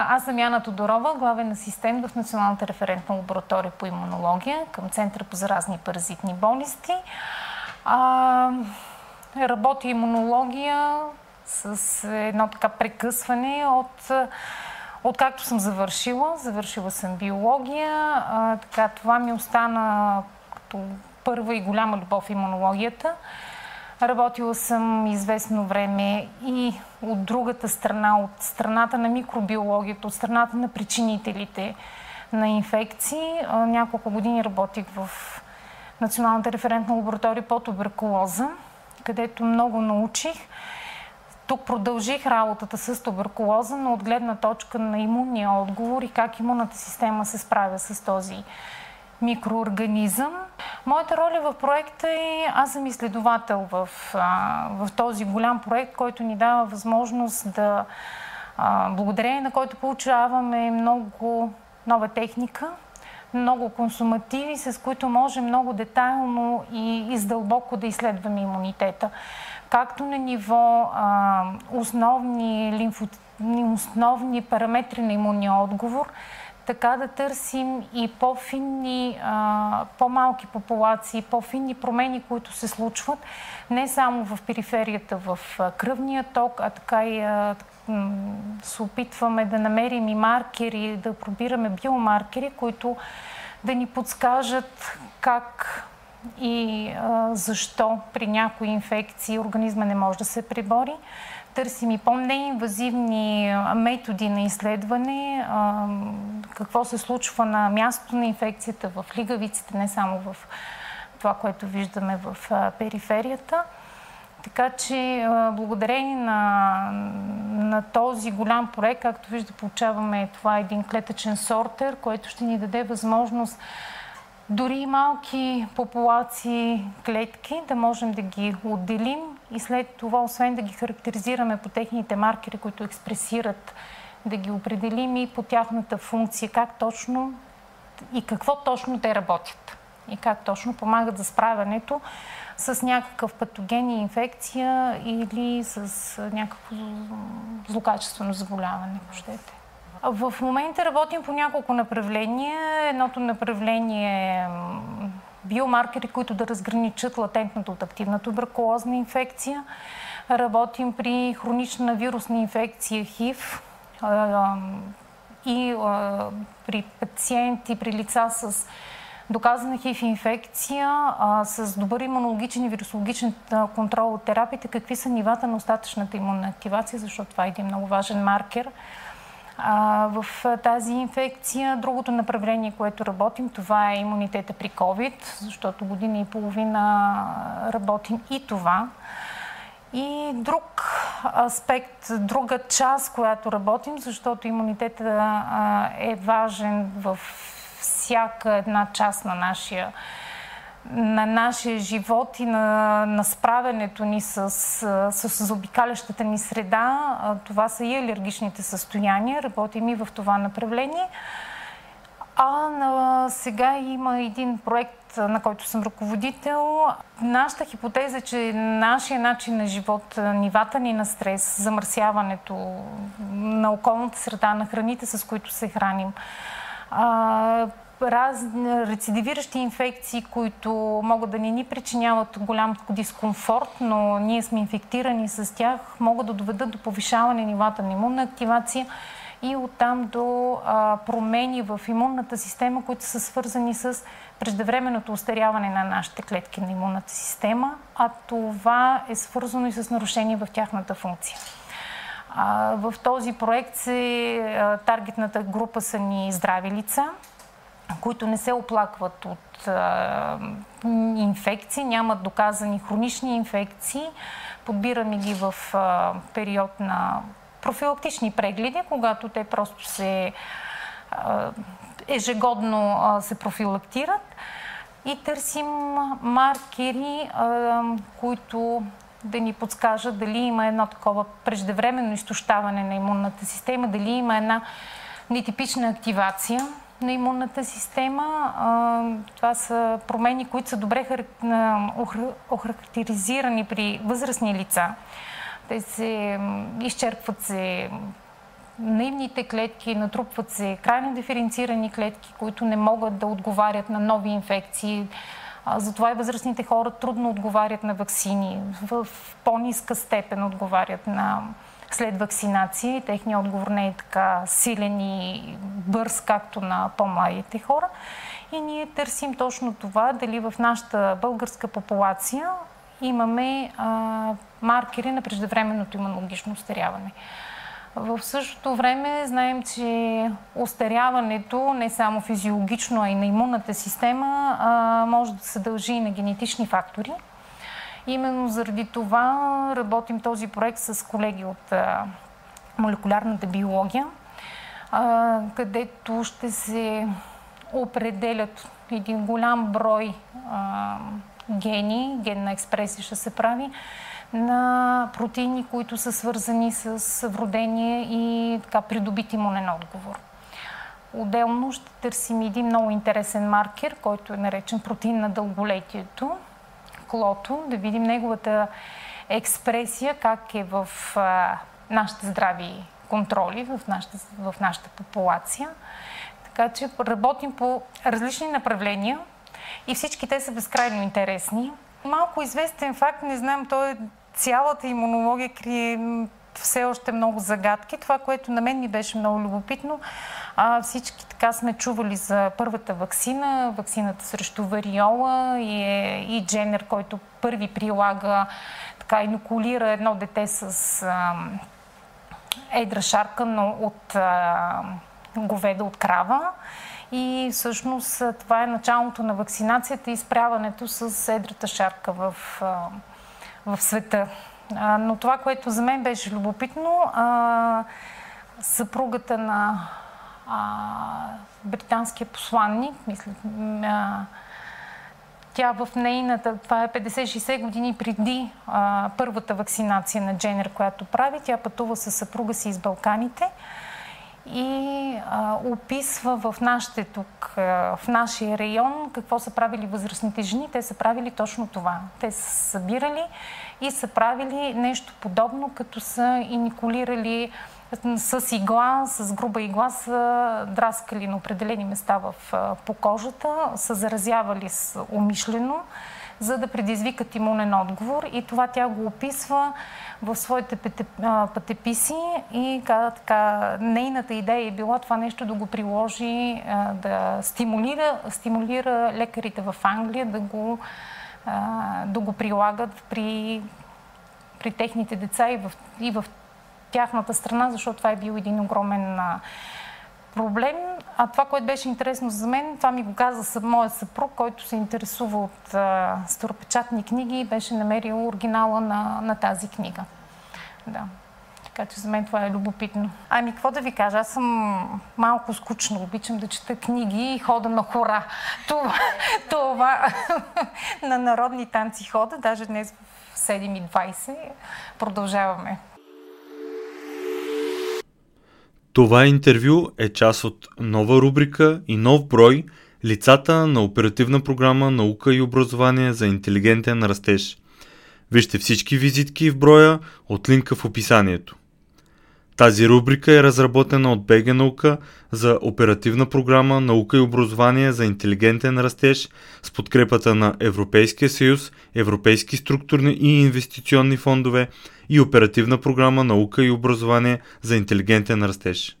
Аз съм Яна Тодорова, главен асистент в Националната референтна лаборатория по имунология към Центъра по заразни паразитни болести. А, работя имунология с едно така прекъсване от Откакто съм завършила, завършила съм биология, а, така това ми остана като първа и голяма любов имунологията. Работила съм известно време и от другата страна, от страната на микробиологията, от страната на причинителите на инфекции. Няколко години работих в Националната референтна лаборатория по туберкулоза, където много научих. Тук продължих работата с туберкулоза, но от гледна точка на имунния отговор и как имунната система се справя с този микроорганизъм. Моята роля в проекта е, аз съм изследовател в, в този голям проект, който ни дава възможност да, благодарение на който получаваме много нова техника, много консумативи, с които може много детайлно и издълбоко да изследваме имунитета. Както на ниво а, основни, лимфо, основни параметри на имунния отговор, така да търсим и по-финни, по-малки популации, по-финни промени, които се случват не само в периферията, в кръвния ток, а така и се опитваме да намерим и маркери, да пробираме биомаркери, които да ни подскажат как и а, защо при някои инфекции организма не може да се прибори търсим и по-неинвазивни методи на изследване, какво се случва на мястото на инфекцията в лигавиците, не само в това, което виждаме в периферията. Така че благодарение на, на този голям проект, както вижда, получаваме това един клетъчен сортер, който ще ни даде възможност дори малки популации клетки да можем да ги отделим и след това, освен да ги характеризираме по техните маркери, които експресират, да ги определим и по тяхната функция, как точно и какво точно те работят и как точно помагат за справянето с някакъв патоген и инфекция или с някакво злокачествено заболяване, щете. В момента работим по няколко направления. Едното направление е биомаркери, които да разграничат латентната от активна туберкулозна инфекция. Работим при хронична вирусна инфекция ХИВ и при пациенти, при лица с доказана ХИВ инфекция, с добър имунологичен и вирусологичен контрол от терапията, какви са нивата на остатъчната имунна активация, защото това е един много важен маркер в тази инфекция. Другото направление, което работим, това е имунитета при COVID, защото година и половина работим и това. И друг аспект, друга част, която работим, защото имунитета е важен в всяка една част на нашия на нашия живот и на, на справянето ни с, с заобикалящата ни среда. Това са и алергичните състояния. Работим и в това направление. А на, сега има един проект, на който съм ръководител. Нашата хипотеза е, че нашия начин на живот, нивата ни на стрес, замърсяването на околната среда, на храните, с които се храним, разни рецидивиращи инфекции, които могат да не ни причиняват голям дискомфорт, но ние сме инфектирани с тях, могат да доведат до повишаване нивата на имунна активация и оттам до а, промени в имунната система, които са свързани с преждевременното устаряване на нашите клетки на имунната система, а това е свързано и с нарушение в тяхната функция. А, в този проект се, а, таргетната група са ни здрави лица, които не се оплакват от а, инфекции, нямат доказани хронични инфекции. Подбираме ги в а, период на профилактични прегледи, когато те просто се а, ежегодно а, се профилактират и търсим маркери, а, които да ни подскажат дали има едно такова преждевременно изтощаване на имунната система, дали има една нетипична активация на имунната система. Това са промени, които са добре охарактеризирани при възрастни лица. Те се изчерпват се наивните клетки, натрупват се крайно диференцирани клетки, които не могат да отговарят на нови инфекции. Затова и възрастните хора трудно отговарят на вакцини, в по-ниска степен отговарят на след вакцинация и техният отговор не е така силен и бърз, както на по-младите хора. И ние търсим точно това, дали в нашата българска популация имаме а, маркери на преждевременното имунологично устаряване. В същото време знаем, че остаряването не само физиологично, а и на имунната система а, може да се дължи и на генетични фактори. Именно заради това работим този проект с колеги от молекулярната биология, където ще се определят един голям брой гени, генна експресия ще се прави, на протеини, които са свързани с вродение и така придобит имунен отговор. Отделно ще търсим един много интересен маркер, който е наречен протеин на дълголетието, клото, да видим неговата експресия, как е в а, нашите здрави контроли, в нашата, в нашата популация. Така че работим по различни направления и всички те са безкрайно интересни. Малко известен факт, не знам, той е цялата имунология крие все още много загадки. Това, което на мен ми беше много любопитно, а, всички така сме чували за първата вакцина, вакцината срещу вариола и, е, и Дженер, който първи прилага, така инокулира едно дете с а, едра шарка, но от а, говеда от крава. И всъщност това е началото на вакцинацията и изправянето с едрата шарка в, в света. Но това, което за мен беше любопитно, съпругата на британския посланник, мисля, тя в нейната, това е 50-60 години преди първата вакцинация на Дженер, която прави, тя пътува с съпруга си из Балканите и а, описва в нашите тук, в нашия район, какво са правили възрастните жени. Те са правили точно това. Те са събирали и са правили нещо подобно, като са иникулирали с игла, с груба игла са драскали на определени места в, по кожата, са заразявали с умишлено, за да предизвикат имунен отговор. И това тя го описва в своите пътеписи и така, нейната идея е била това нещо да го приложи, да стимулира, стимулира лекарите в Англия да го, да го прилагат при, при техните деца и в, и в тяхната страна, защото това е бил един огромен проблем. А това, което беше интересно за мен, това ми го каза моят съпруг, който се интересува от а, старопечатни книги и беше намерил оригинала на, на тази книга. Да. Така че за мен това е любопитно. Ами, какво да ви кажа? Аз съм малко скучно. Обичам да чета книги и хода на хора. Това, това на народни танци хода. Даже днес в 7.20 продължаваме. Това интервю е част от нова рубрика и нов брой Лицата на оперативна програма Наука и образование за интелигентен растеж. Вижте всички визитки в броя от линка в описанието. Тази рубрика е разработена от БГ Наука за оперативна програма Наука и образование за интелигентен растеж с подкрепата на Европейския съюз, Европейски структурни и инвестиционни фондове и оперативна програма Наука и образование за интелигентен растеж.